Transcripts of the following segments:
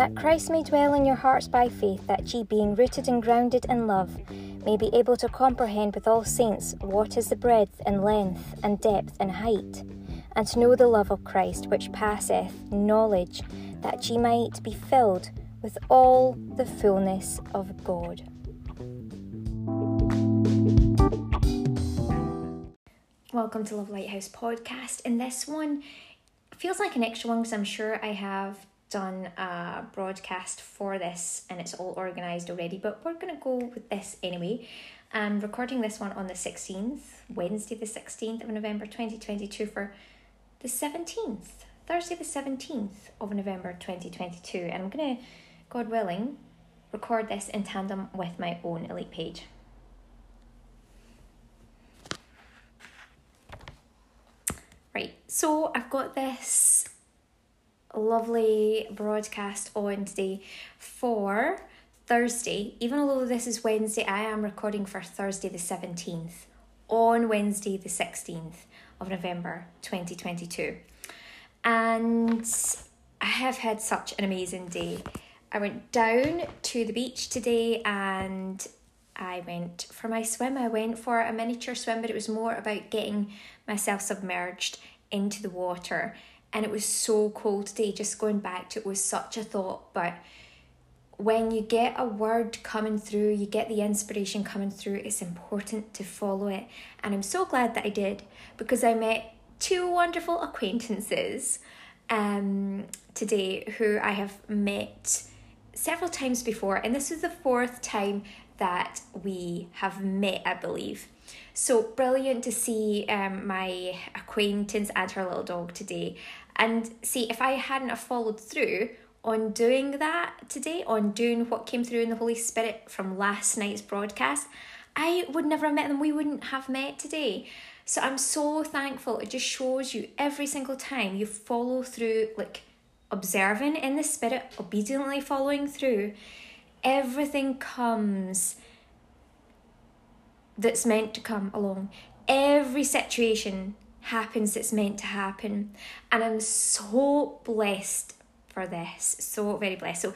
that Christ may dwell in your hearts by faith, that ye, being rooted and grounded in love, may be able to comprehend with all saints what is the breadth and length and depth and height, and to know the love of Christ which passeth knowledge, that ye might be filled with all the fullness of God. Welcome to Love Lighthouse podcast. And this one feels like an extra one because I'm sure I have done a broadcast for this and it's all organized already, but we're going to go with this anyway. I'm recording this one on the 16th, Wednesday, the 16th of November 2022, for the 17th, Thursday, the 17th of November 2022. And I'm going to, God willing, record this in tandem with my own elite page. Right, so I've got this lovely broadcast on today for Thursday. Even although this is Wednesday, I am recording for Thursday the 17th on Wednesday the 16th of November 2022. And I have had such an amazing day. I went down to the beach today and I went for my swim. I went for a miniature swim, but it was more about getting myself submerged into the water and it was so cold today. Just going back to it was such a thought, but when you get a word coming through, you get the inspiration coming through, it's important to follow it. And I'm so glad that I did because I met two wonderful acquaintances um, today who I have met several times before, and this is the fourth time that we have met, I believe. So brilliant to see um, my acquaintance and her little dog today. And see, if I hadn't have followed through on doing that today, on doing what came through in the Holy Spirit from last night's broadcast, I would never have met them. We wouldn't have met today. So I'm so thankful. It just shows you every single time you follow through, like observing in the Spirit, obediently following through, everything comes that's meant to come along. Every situation happens that's meant to happen. And I'm so blessed for this. So very blessed. So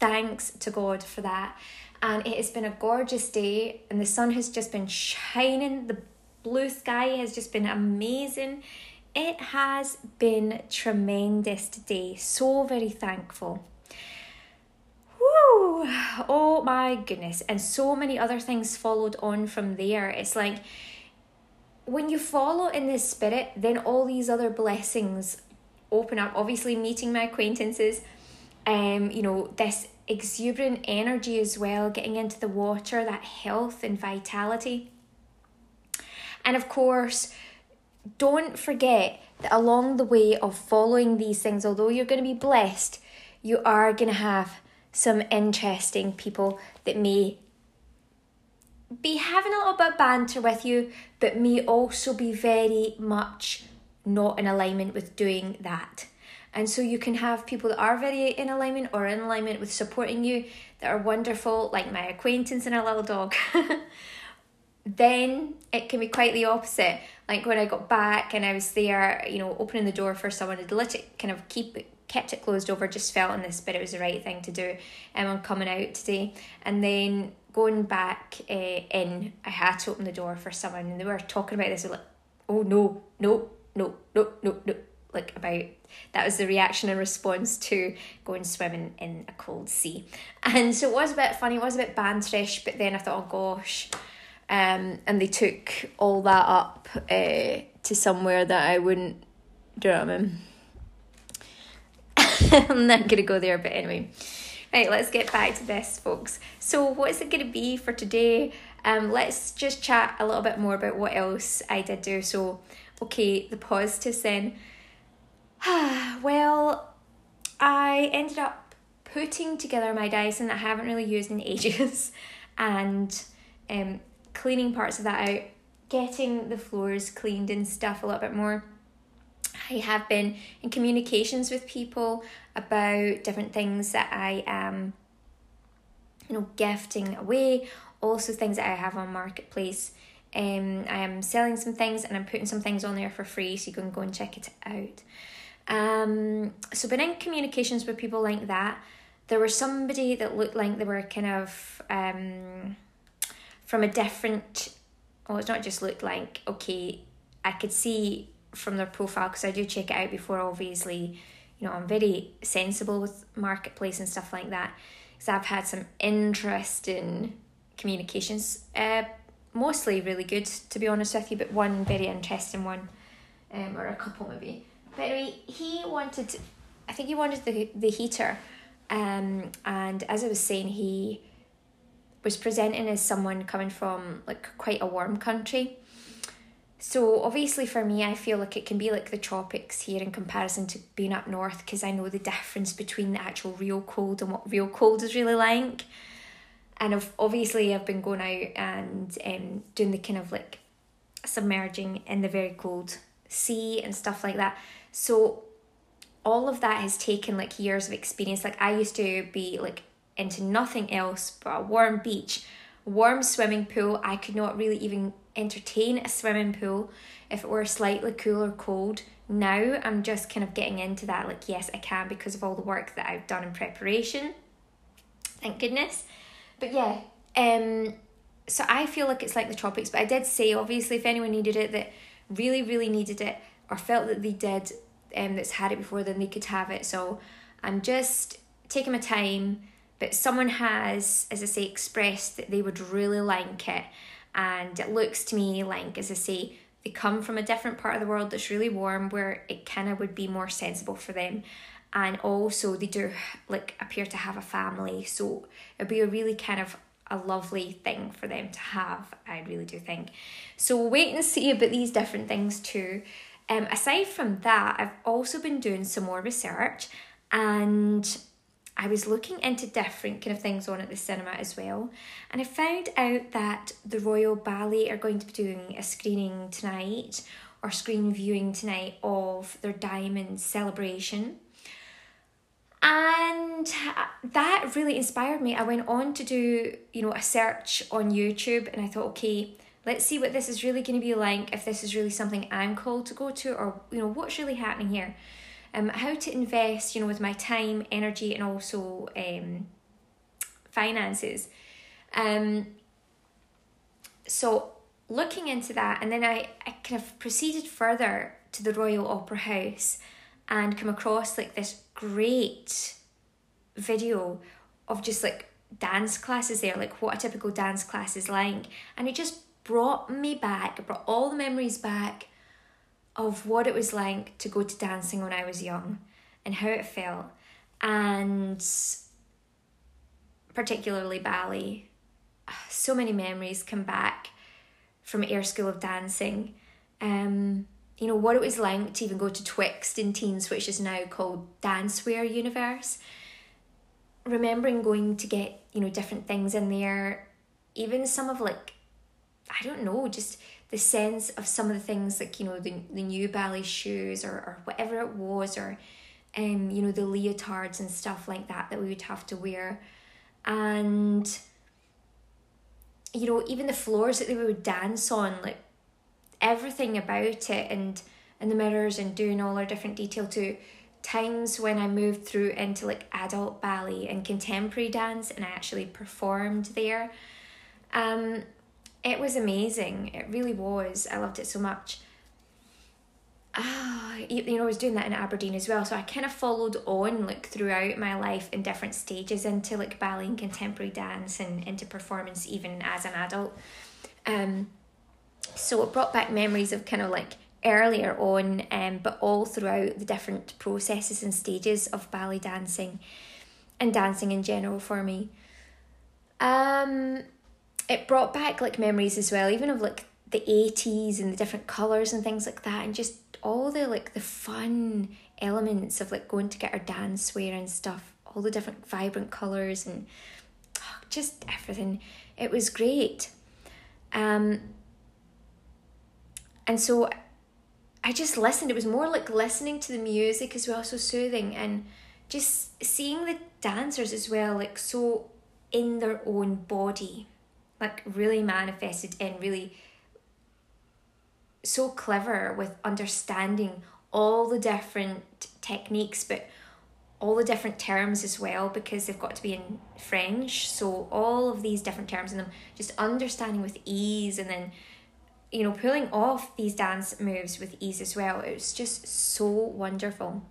thanks to God for that. And it has been a gorgeous day, and the sun has just been shining. The blue sky has just been amazing. It has been tremendous today. So very thankful. Woo! Oh my goodness. And so many other things followed on from there. It's like when you follow in this spirit, then all these other blessings open up. Obviously, meeting my acquaintances, um, you know, this exuberant energy as well, getting into the water, that health and vitality. And of course, don't forget that along the way of following these things, although you're going to be blessed, you are going to have some interesting people that may be having a little bit of banter with you, but may also be very much not in alignment with doing that. And so you can have people that are very in alignment or in alignment with supporting you that are wonderful, like my acquaintance and a little dog. then it can be quite the opposite. Like when I got back and I was there, you know, opening the door for someone to let it kind of keep it kept it closed over, just felt on this, but it was the right thing to do. Um, I'm coming out today. And then going back uh, in, I had to open the door for someone, and they were talking about this. Like, oh no, no, no, no, no, no. Like about that was the reaction and response to going swimming in a cold sea, and so it was a bit funny. It was a bit banterish, but then I thought, oh gosh, um, and they took all that up uh, to somewhere that I wouldn't. Do you know what I mean? I'm not gonna go there, but anyway. Right, let's get back to this, folks. So, what is it going to be for today? Um, let's just chat a little bit more about what else I did do. So, okay, the positives then. well, I ended up putting together my Dyson that I haven't really used in ages and um, cleaning parts of that out, getting the floors cleaned and stuff a little bit more. I have been in communications with people about different things that I am, you know, gifting away, also things that I have on Marketplace. Um, I am selling some things and I'm putting some things on there for free, so you can go and check it out. Um, so been in communications with people like that. there was somebody that looked like they were kind of um, from a different. Well, it's not just looked like. Okay, I could see from their profile because I do check it out before. Obviously, you know I'm very sensible with marketplace and stuff like that. Because I've had some interesting communications. Uh, mostly really good to be honest with you, but one very interesting one, um, or a couple maybe. But anyway, he wanted. I think he wanted the the heater um, and as I was saying, he was presenting as someone coming from like quite a warm country. So obviously for me, I feel like it can be like the tropics here in comparison to being up north because I know the difference between the actual real cold and what real cold is really like. And obviously I've been going out and um, doing the kind of like submerging in the very cold sea and stuff like that. So all of that has taken like years of experience. Like I used to be like into nothing else but a warm beach, warm swimming pool. I could not really even entertain a swimming pool if it were slightly cool or cold. Now I'm just kind of getting into that. Like, yes, I can because of all the work that I've done in preparation. Thank goodness. But yeah, um, so I feel like it's like the tropics. But I did say, obviously, if anyone needed it, that really, really needed it, or felt that they did, um, that's had it before, then they could have it. So I'm just taking my time. But someone has, as I say, expressed that they would really like it. And it looks to me like, as I say, they come from a different part of the world that's really warm where it kind of would be more sensible for them. And also, they do like appear to have a family. So it'd be a really kind of a lovely thing for them to have, I really do think. So we'll wait and see about these different things too. Um, aside from that, I've also been doing some more research and I was looking into different kind of things on at the cinema as well. And I found out that the Royal Ballet are going to be doing a screening tonight or screen viewing tonight of their Diamond celebration. And that really inspired me. I went on to do, you know, a search on YouTube and I thought, okay, let's see what this is really going to be like if this is really something i'm called to go to or you know what's really happening here um how to invest you know with my time energy and also um finances. Um so looking into that and then i i kind of proceeded further to the royal opera house and come across like this great video of just like dance classes there like what a typical dance class is like. And it just brought me back, brought all the memories back of what it was like to go to dancing when I was young and how it felt. And particularly ballet. So many memories come back from Ayr School of Dancing. Um, you know, what it was like to even go to Twixt in Teens, which is now called Dancewear Universe. Remembering going to get, you know, different things in there, even some of like I don't know, just the sense of some of the things like, you know, the, the new ballet shoes or, or whatever it was, or, um, you know, the leotards and stuff like that that we would have to wear. And, you know, even the floors that they would dance on, like everything about it and, and the mirrors and doing all our different detail to times when I moved through into like adult ballet and contemporary dance and I actually performed there. Um, it was amazing. It really was. I loved it so much. Ah, you, you know, I was doing that in Aberdeen as well. So I kind of followed on like throughout my life in different stages into like ballet and contemporary dance and into performance even as an adult. Um, so it brought back memories of kind of like earlier on, um, but all throughout the different processes and stages of ballet dancing and dancing in general for me. Um, it brought back like memories as well, even of like the 80s and the different colours and things like that, and just all the like the fun elements of like going to get our dance wear and stuff, all the different vibrant colours and oh, just everything. It was great. Um, and so I just listened. It was more like listening to the music as well, so soothing, and just seeing the dancers as well, like so in their own body like really manifested and really so clever with understanding all the different techniques but all the different terms as well because they've got to be in French. So all of these different terms in them, just understanding with ease and then you know pulling off these dance moves with ease as well. It was just so wonderful.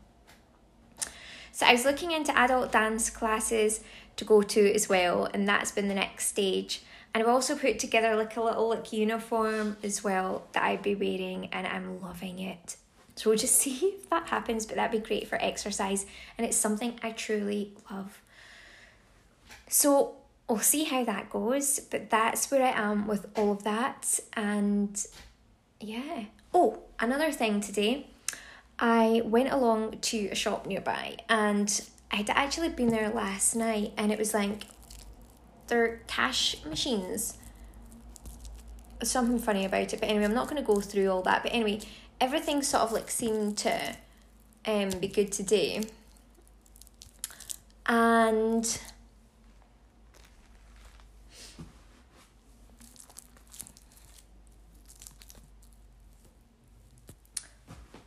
So I was looking into adult dance classes to go to as well, and that's been the next stage. And I've also put together like a little like uniform as well that I'd be wearing, and I'm loving it. So we'll just see if that happens, but that'd be great for exercise, and it's something I truly love. So we'll see how that goes, but that's where I am with all of that, and yeah. Oh, another thing today, I went along to a shop nearby, and I'd actually been there last night, and it was like they're cash machines. Something funny about it, but anyway, I'm not going to go through all that. But anyway, everything sort of like seemed to um, be good today. And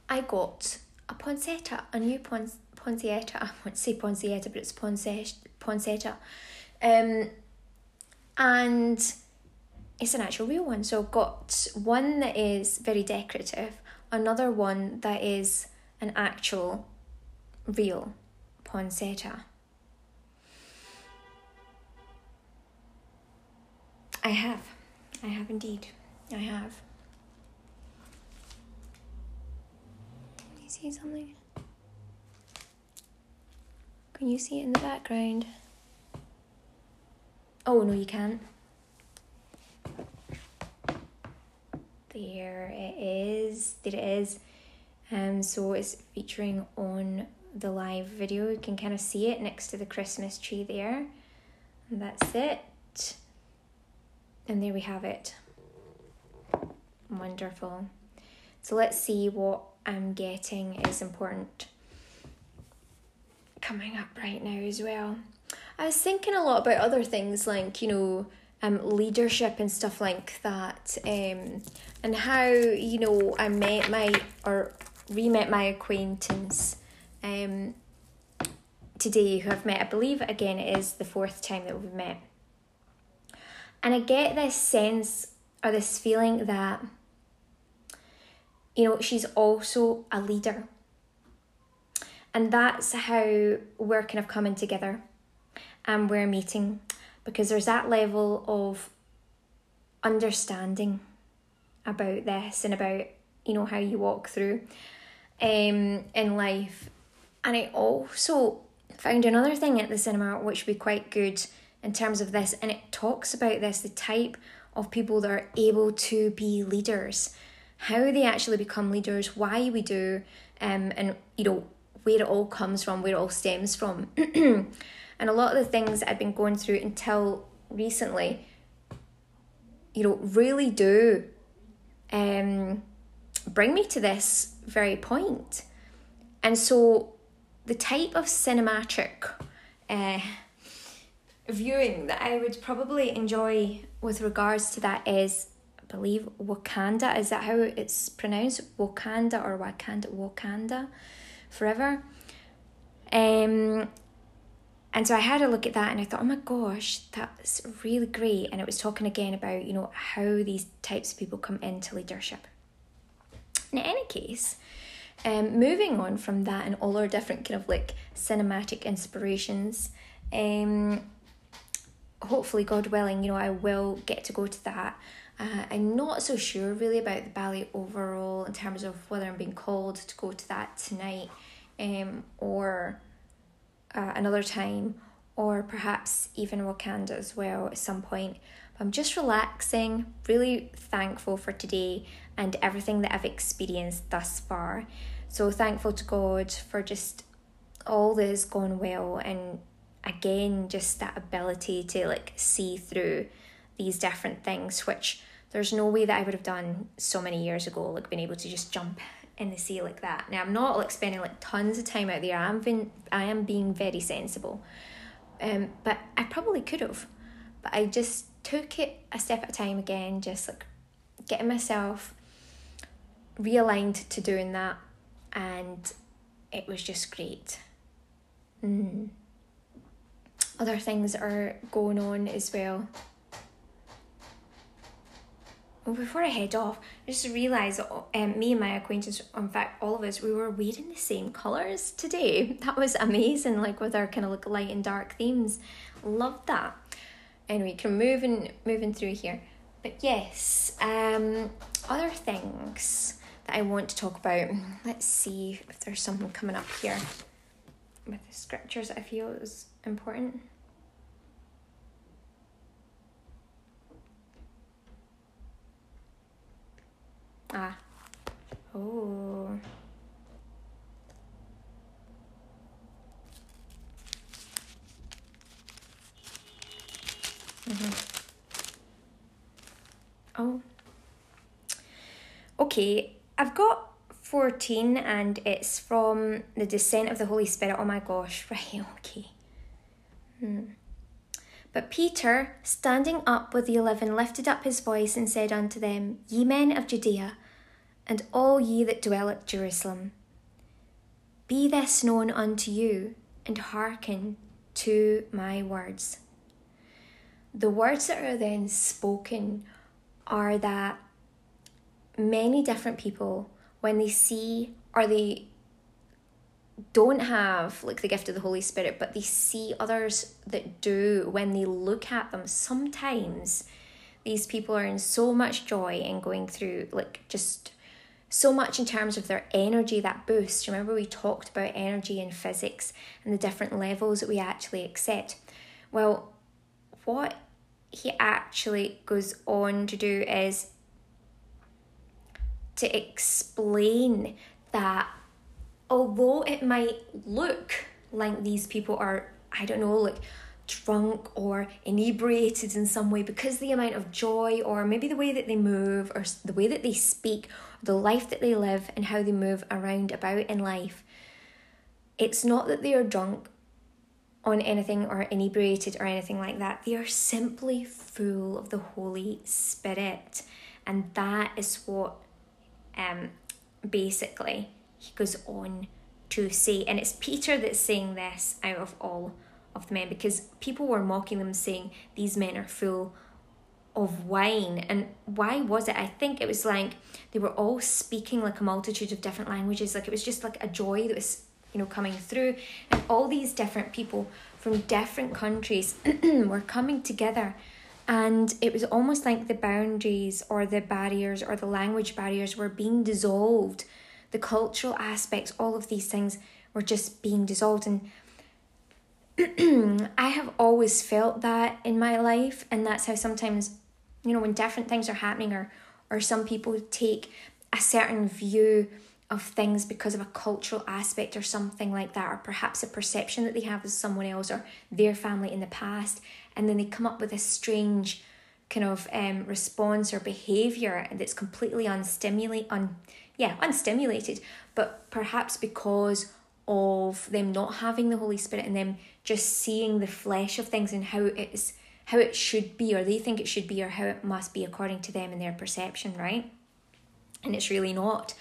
I got a poinsettia, a new pon- poinsettia. I won't say poinsettia, but it's poinsettia. Um, and it's an actual real one. So I've got one that is very decorative, another one that is an actual real poinsettia. I have. I have indeed. I have. Can you see something? Can you see it in the background? Oh, no, you can't. There it is. There it is. Um, so it's featuring on the live video. You can kind of see it next to the Christmas tree there. And that's it. And there we have it. Wonderful. So let's see what I'm getting is important coming up right now as well. I was thinking a lot about other things like, you know, um, leadership and stuff like that, um, and how, you know, I met my, or re met my acquaintance um, today who I've met. I believe, again, it is the fourth time that we've met. And I get this sense or this feeling that, you know, she's also a leader. And that's how we're kind of coming together and we're meeting because there's that level of understanding about this and about you know how you walk through um in life. And i also found another thing at the cinema which would be quite good in terms of this and it talks about this the type of people that are able to be leaders how they actually become leaders why we do um and you know where it all comes from where it all stems from And a lot of the things I'd been going through until recently, you know, really do um, bring me to this very point. And so the type of cinematic uh, viewing that I would probably enjoy with regards to that is, I believe, Wakanda. Is that how it's pronounced? Wakanda or Wakanda? Wakanda forever. Um, and so I had a look at that and I thought, oh my gosh, that's really great. And it was talking again about, you know, how these types of people come into leadership. in any case, um, moving on from that and all our different kind of like cinematic inspirations, um, hopefully, God willing, you know, I will get to go to that. Uh, I'm not so sure really about the ballet overall in terms of whether I'm being called to go to that tonight um, or uh, another time, or perhaps even Wakanda as well at some point. I'm just relaxing, really thankful for today and everything that I've experienced thus far. So thankful to God for just all that has gone well and again just that ability to like see through these different things which there's no way that I would have done so many years ago like being able to just jump in the sea like that. Now I'm not like spending like tons of time out there. I'm being I am being very sensible. Um, but I probably could have. But I just took it a step at a time again, just like getting myself realigned to doing that and it was just great. Mm. Other things are going on as well. Well, before I head off, I just realised um, me and my acquaintance, in fact, all of us, we were wearing the same colours today. That was amazing, like with our kind of like light and dark themes. Loved that. Anyway, of moving moving through here. But yes, um, other things that I want to talk about. Let's see if there's something coming up here with the scriptures I feel is important. Ah. Oh. Mm-hmm. Oh. Okay, I've got 14 and it's from the descent of the Holy Spirit. Oh my gosh, right, okay. Hmm. But Peter, standing up with the eleven, lifted up his voice and said unto them, Ye men of Judea, and all ye that dwell at Jerusalem, be this known unto you, and hearken to my words. The words that are then spoken are that many different people, when they see or they don't have like the gift of the Holy Spirit, but they see others that do when they look at them, sometimes these people are in so much joy and going through like just so much in terms of their energy that boost. Remember, we talked about energy in physics and the different levels that we actually accept. Well, what he actually goes on to do is to explain that although it might look like these people are, I don't know, like drunk or inebriated in some way because the amount of joy or maybe the way that they move or the way that they speak, the life that they live and how they move around about in life. It's not that they are drunk on anything or inebriated or anything like that. They are simply full of the Holy Spirit. And that is what um, basically he goes on to say. And it's Peter that's saying this out of all of the men because people were mocking them, saying, These men are full of wine. And why was it? I think it was like they were all speaking like a multitude of different languages. Like it was just like a joy that was you know coming through and all these different people from different countries were coming together and it was almost like the boundaries or the barriers or the language barriers were being dissolved the cultural aspects all of these things were just being dissolved. And I have always felt that in my life and that's how sometimes you know when different things are happening or or some people take a certain view of things because of a cultural aspect or something like that, or perhaps a perception that they have of someone else or their family in the past, and then they come up with a strange kind of um, response or behavior that's completely unstimulate un yeah unstimulated, but perhaps because of them not having the Holy Spirit and them just seeing the flesh of things and how it's how it should be or they think it should be or how it must be according to them and their perception, right? And it's really not.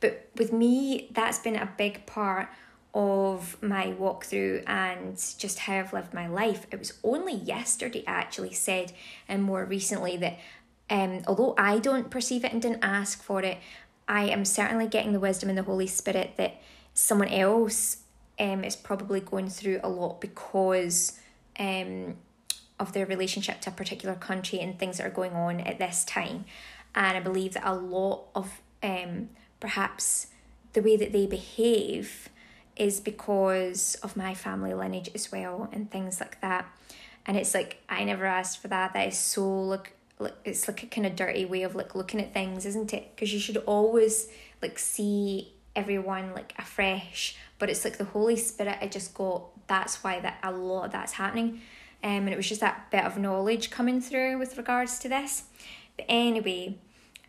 But with me, that's been a big part of my walkthrough and just how I've lived my life. It was only yesterday I actually said, and more recently, that um, although I don't perceive it and didn't ask for it, I am certainly getting the wisdom and the Holy Spirit that someone else um, is probably going through a lot because um, of their relationship to a particular country and things that are going on at this time. And I believe that a lot of um, perhaps the way that they behave is because of my family lineage as well and things like that. And it's like I never asked for that. That is so like it's like a kind of dirty way of like looking at things, isn't it? Because you should always like see everyone like afresh. But it's like the Holy Spirit. I just got that's why that a lot of that's happening. Um, and it was just that bit of knowledge coming through with regards to this. But anyway,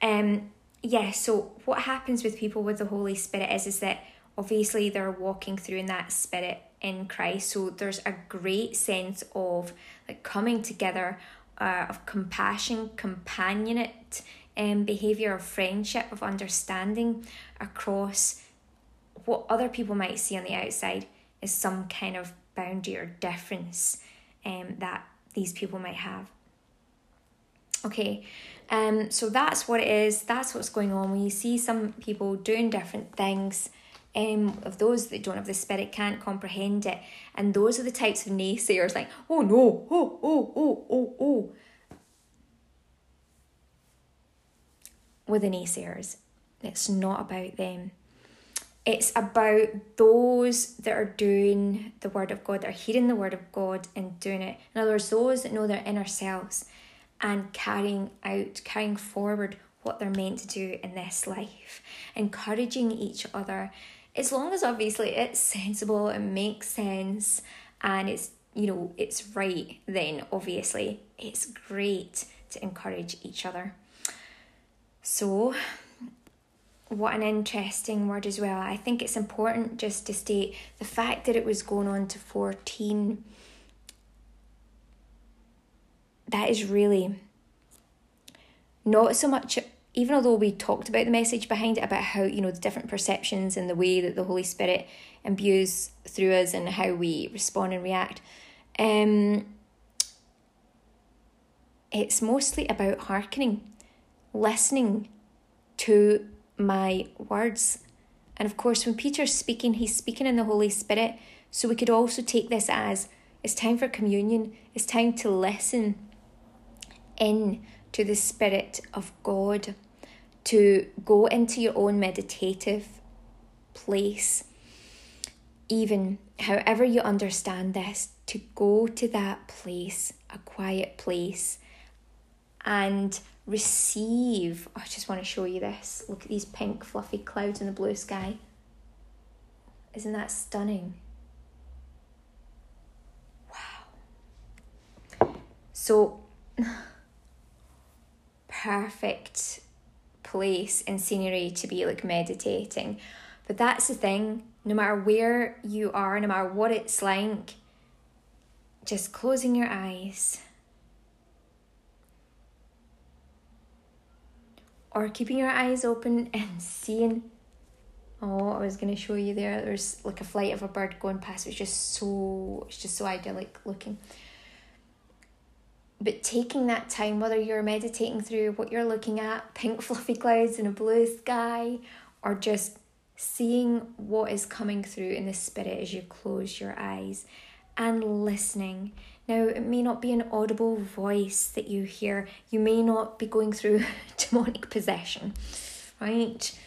um, yeah, so what happens with people with the Holy Spirit is is that obviously they're walking through in that spirit in Christ. So there's a great sense of like coming together, uh, of compassion, companionate um, behavior, of friendship, of understanding across what other people might see on the outside is some kind of boundary or difference um, that these people might have. Okay, um, so that's what it is, that's what's going on. When you see some people doing different things, um, of those that don't have the spirit can't comprehend it. And those are the types of naysayers like, oh no, oh, oh, oh, oh, oh. With the naysayers, it's not about them. It's about those that are doing the word of God, that are hearing the word of God and doing it. In other words, those that know their inner selves and carrying out, carrying forward what they're meant to do in this life, encouraging each other as long as obviously it's sensible and makes sense and it's you know it's right then obviously it's great to encourage each other. So what an interesting word as well. I think it's important just to state the fact that it was going on to 14 that is really not so much even although we talked about the message behind it, about how, you know, the different perceptions and the way that the Holy Spirit imbues through us and how we respond and react, um, it's mostly about hearkening, listening to my words. And of course, when Peter's speaking, he's speaking in the Holy Spirit. So we could also take this as it's time for communion, it's time to listen in to the Spirit of God, to go into your own meditative place, even however you understand this, to go to that place, a quiet place, and receive. Oh, I just want to show you this. Look at these pink, fluffy clouds in the blue sky. Isn't that stunning? Wow. So, perfect place and scenery to be like meditating. But that's the thing, no matter where you are, no matter what it's like, just closing your eyes or keeping your eyes open and seeing. Oh, I was gonna show you there. There's like a flight of a bird going past. It's just so, it's just so idyllic looking but taking that time, whether you're meditating through what you're looking at, pink fluffy clouds in a blue sky, or just seeing what is coming through in the spirit as you close your eyes and listening. Now, it may not be an audible voice that you hear, you may not be going through demonic possession, right?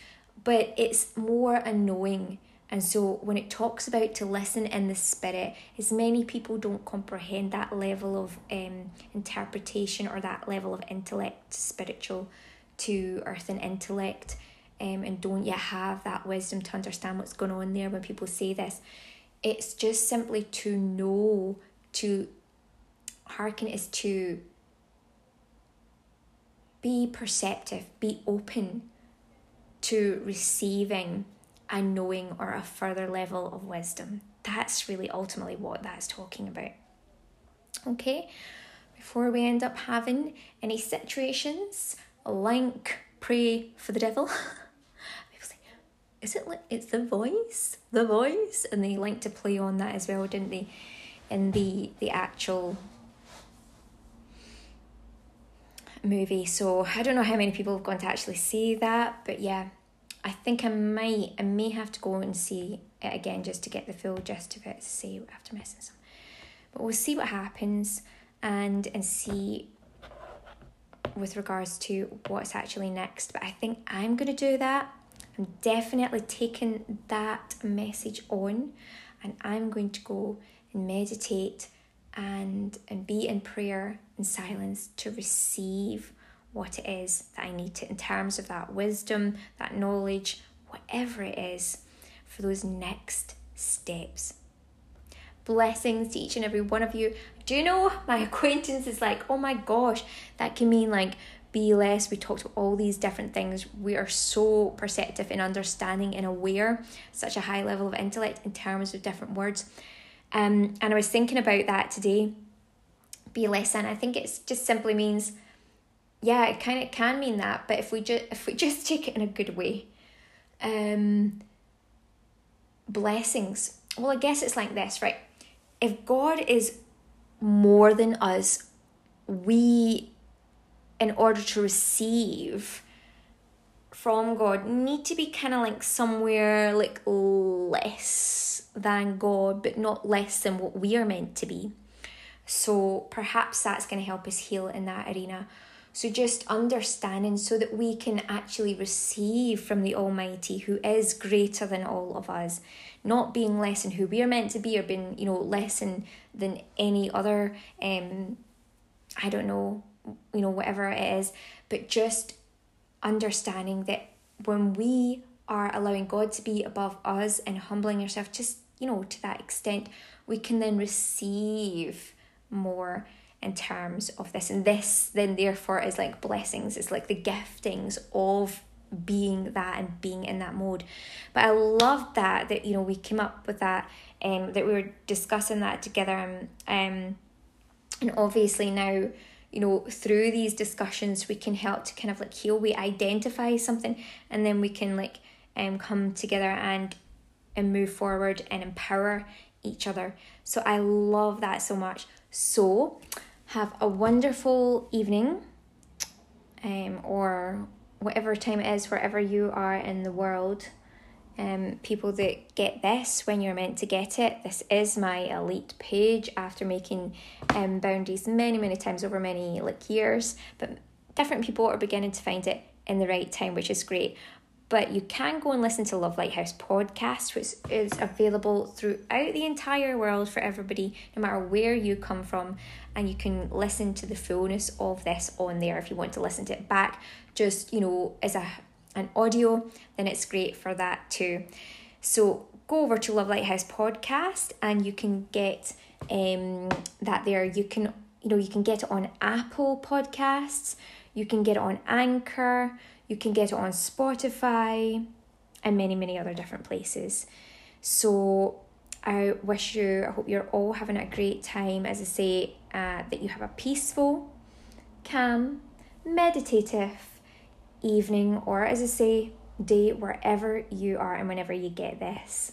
But it's more a knowing and so, when it talks about to listen in the spirit, as many people don't comprehend that level of um, interpretation or that level of intellect, spiritual to earth and intellect, um, and don't yet have that wisdom to understand what's going on there when people say this. It's just simply to know, to hearken is to be perceptive, be open to receiving a knowing or a further level of wisdom. That's really ultimately what that's talking about. Okay, before we end up having any situations like Prey for the devil. People say, is it like it's the voice? The voice? And they like to play on that as well, didn't they? In the the actual movie. So I don't know how many people have gone to actually see that, but yeah, I think I might I may have to go and see it again just to get the full gist of it to see after missing some. But we'll see what happens and and see with regards to what's actually next. But I think I'm gonna do that. I'm definitely taking that message on and I'm going to go and meditate and and be in prayer in silence to receive what it is that I need to, in terms of that wisdom, that knowledge, whatever it is, for those next steps. Blessings to each and every one of you. Do you know my acquaintance is like, oh my gosh, that can mean like be less. We talked about all these different things. We are so perceptive in understanding and aware, such a high level of intellect in terms of different words. Um, and I was thinking about that today. Be less, and I think it just simply means yeah, it kind of can mean that, but if we just if we just take it in a good way, um, blessings well, I guess it's like this, right? If God is more than us, we, in order to receive from God, need to be kind of like somewhere like less than God, but not less than what we are meant to be. So perhaps that's going to help us heal in that arena. So just understanding so that we can actually receive from the Almighty who is greater than all of us, not being less than who we are meant to be or being, you know, less than, than any other um I don't know, you know, whatever it is, but just understanding that when we are allowing God to be above us and humbling yourself just, you know, to that extent, we can then receive more in terms of this. And this then therefore is like blessings. It's like the giftings of being that and being in that mode. But I love that that, you know, we came up with that, um, that we were discussing that together and um and obviously now you know through these discussions we can help to kind of like heal we identify something and then we can like um come together and and move forward and empower each other so i love that so much so have a wonderful evening um, or whatever time it is, wherever you are in the world. Um, people that get this when you're meant to get it. This is my elite page after making um, boundaries many, many times over many like years. But different people are beginning to find it in the right time, which is great but you can go and listen to Love Lighthouse podcast, which is available throughout the entire world for everybody, no matter where you come from. And you can listen to the fullness of this on there if you want to listen to it back, just you know, as a an audio, then it's great for that too. So go over to Love Lighthouse podcast and you can get um that there. You can you know you can get it on Apple Podcasts, you can get it on Anchor you can get it on Spotify and many, many other different places. So I wish you, I hope you're all having a great time. As I say, uh, that you have a peaceful, calm, meditative evening, or as I say, day wherever you are and whenever you get this.